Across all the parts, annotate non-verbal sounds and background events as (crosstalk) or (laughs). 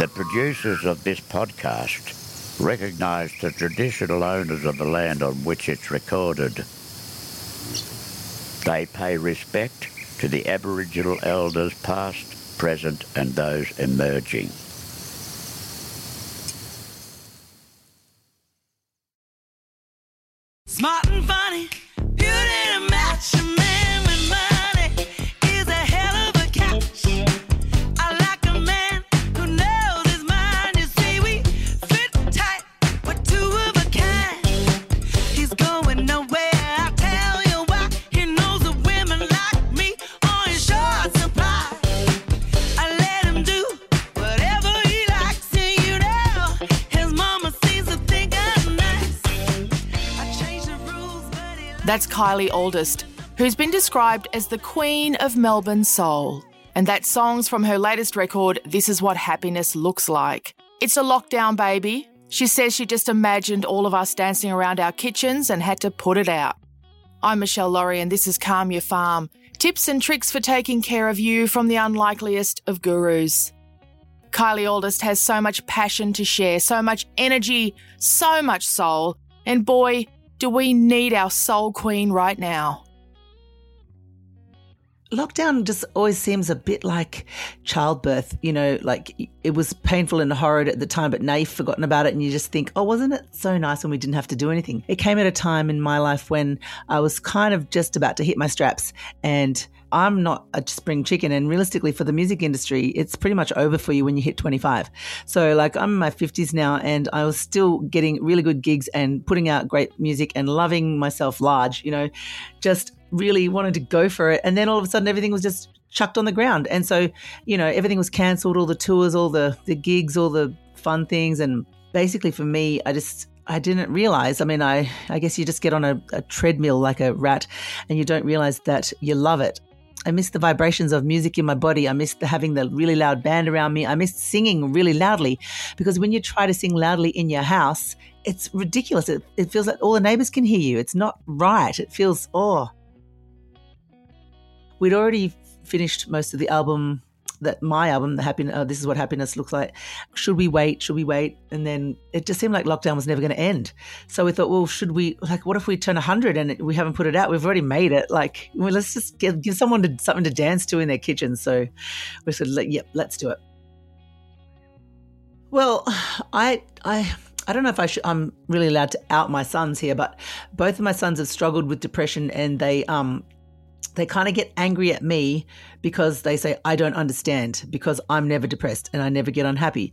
The producers of this podcast recognise the traditional owners of the land on which it's recorded. They pay respect to the Aboriginal elders past, present and those emerging. That's Kylie Auldist, who's been described as the Queen of Melbourne Soul. And that song's from her latest record, This Is What Happiness Looks Like. It's a lockdown baby. She says she just imagined all of us dancing around our kitchens and had to put it out. I'm Michelle Laurie, and this is Calm Your Farm tips and tricks for taking care of you from the unlikeliest of gurus. Kylie Auldist has so much passion to share, so much energy, so much soul, and boy, do we need our soul queen right now. Lockdown just always seems a bit like childbirth. You know, like it was painful and horrid at the time, but now you've forgotten about it and you just think, oh, wasn't it so nice when we didn't have to do anything? It came at a time in my life when I was kind of just about to hit my straps and I'm not a spring chicken. And realistically, for the music industry, it's pretty much over for you when you hit 25. So, like, I'm in my 50s now, and I was still getting really good gigs and putting out great music and loving myself large, you know, just really wanted to go for it. And then all of a sudden, everything was just chucked on the ground. And so, you know, everything was cancelled all the tours, all the, the gigs, all the fun things. And basically, for me, I just, I didn't realize. I mean, I, I guess you just get on a, a treadmill like a rat and you don't realize that you love it. I miss the vibrations of music in my body. I miss the, having the really loud band around me. I miss singing really loudly because when you try to sing loudly in your house, it's ridiculous. It, it feels like all the neighbors can hear you. It's not right. It feels, oh. We'd already finished most of the album that my album, the happiness, uh, this is what happiness looks like. Should we wait? Should we wait? And then it just seemed like lockdown was never going to end. So we thought, well, should we? Like, what if we turn hundred and we haven't put it out? We've already made it. Like, well, let's just give, give someone to, something to dance to in their kitchen. So we said, yep, let's do it. Well, I, I. I don't know if I should, I'm really allowed to out my sons here, but both of my sons have struggled with depression and they um they kind of get angry at me because they say I don't understand because I'm never depressed and I never get unhappy.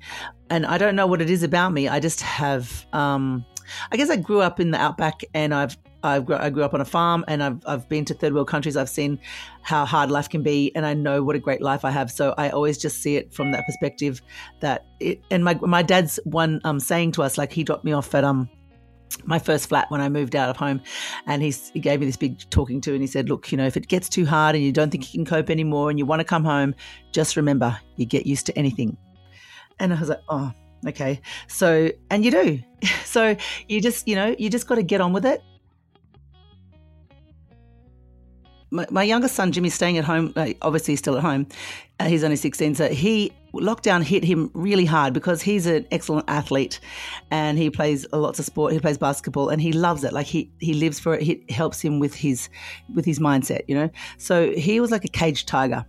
And I don't know what it is about me. I just have um I guess I grew up in the outback and I've I grew, I grew up on a farm and I've, I've been to third world countries. I've seen how hard life can be and I know what a great life I have. So I always just see it from that perspective that it, and my, my dad's one um, saying to us, like he dropped me off at, um, my first flat when I moved out of home. And he gave me this big talking to, and he said, Look, you know, if it gets too hard and you don't think you can cope anymore and you want to come home, just remember you get used to anything. And I was like, Oh, okay. So, and you do. (laughs) So you just, you know, you just got to get on with it. My, my youngest son, Jimmy's staying at home. uh, Obviously, he's still at home. Uh, he's only 16. So he, lockdown hit him really hard because he's an excellent athlete and he plays lots of sport. He plays basketball and he loves it. Like he, he lives for it. It helps him with his, with his mindset, you know? So he was like a caged tiger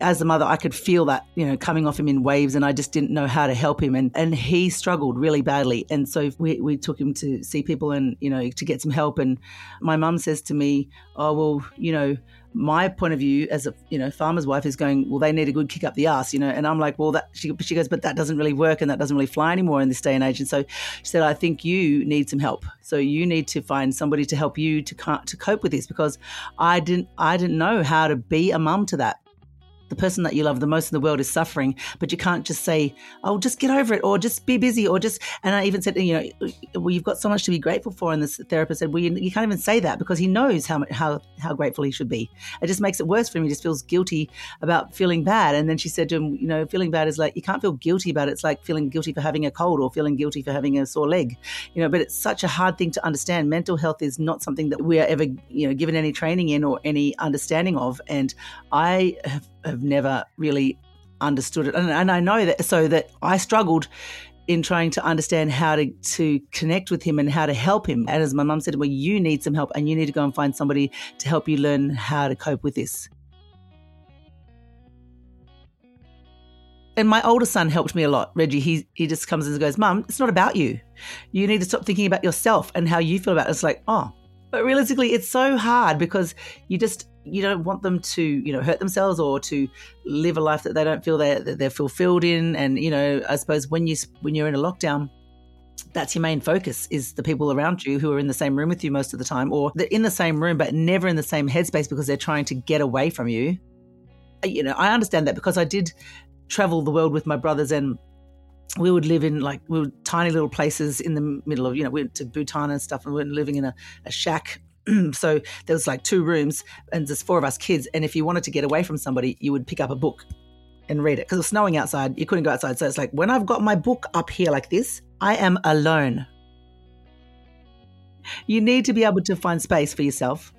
as a mother, I could feel that, you know, coming off him in waves and I just didn't know how to help him. And, and he struggled really badly. And so we, we took him to see people and, you know, to get some help. And my mum says to me, oh, well, you know, my point of view as a you know farmer's wife is going well they need a good kick up the ass you know and i'm like well that she, she goes but that doesn't really work and that doesn't really fly anymore in this day and age and so she said i think you need some help so you need to find somebody to help you to to cope with this because i didn't i didn't know how to be a mum to that the person that you love the most in the world is suffering, but you can't just say, "Oh, just get over it," or "Just be busy," or just. And I even said, you know, well, you've got so much to be grateful for. And this therapist said, "Well, you, you can't even say that because he knows how how how grateful he should be. It just makes it worse for him. He just feels guilty about feeling bad." And then she said to him, "You know, feeling bad is like you can't feel guilty about it. It's like feeling guilty for having a cold or feeling guilty for having a sore leg. You know, but it's such a hard thing to understand. Mental health is not something that we are ever you know given any training in or any understanding of. And I have have never really understood it. And, and I know that, so that I struggled in trying to understand how to, to connect with him and how to help him. And as my mum said, well, you need some help and you need to go and find somebody to help you learn how to cope with this. And my older son helped me a lot. Reggie, he, he just comes and goes, Mum, it's not about you. You need to stop thinking about yourself and how you feel about it. It's like, oh, but realistically, it's so hard because you just you don't want them to you know hurt themselves or to live a life that they don't feel they're, that they're fulfilled in. And you know i suppose when you when you're in a lockdown that's your main focus is the people around you who are in the same room with you most of the time or they're in the same room but never in the same headspace because they're trying to get away from you. You know i understand that because i did travel the world with my brothers and we would live in like we were tiny little places in the middle of you know we went to bhutan and stuff and we were living in a, a shack (clears throat) so there was like two rooms and there's four of us kids. And if you wanted to get away from somebody, you would pick up a book and read it because it was snowing outside. You couldn't go outside. So it's like when I've got my book up here like this, I am alone. You need to be able to find space for yourself.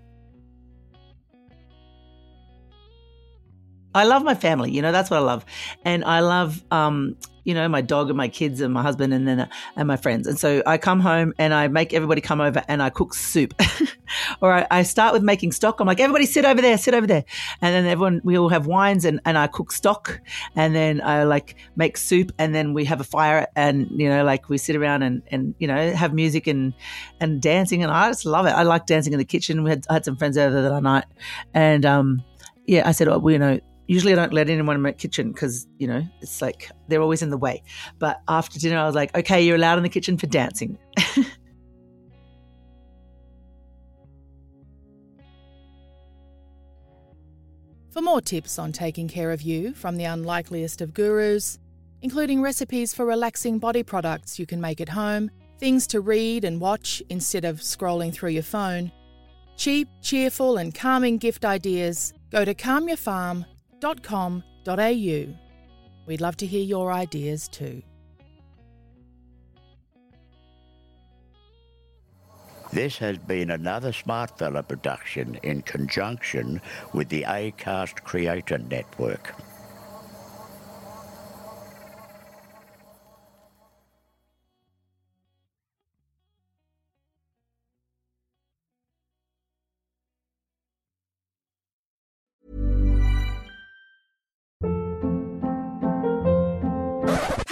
I love my family, you know, that's what I love. And I love um, you know, my dog and my kids and my husband and then uh, and my friends. And so I come home and I make everybody come over and I cook soup. (laughs) or I, I, start with making stock. I'm like, everybody sit over there, sit over there. And then everyone, we all have wines and, and I cook stock and then I like make soup and then we have a fire and, you know, like we sit around and, and, you know, have music and, and dancing. And I just love it. I like dancing in the kitchen. We had, I had some friends over that night and, um, yeah, I said, oh, well, you know, usually I don't let anyone in my kitchen because, you know, it's like they're always in the way. But after dinner, I was like, okay, you're allowed in the kitchen for dancing. (laughs) for more tips on taking care of you from the unlikeliest of gurus, including recipes for relaxing body products you can make at home, things to read and watch instead of scrolling through your phone, cheap, cheerful, and calming gift ideas, go to calmyourfarm.com smart.com.au. We'd love to hear your ideas too. This has been another Smartfella production in conjunction with the ACAST Creator Network.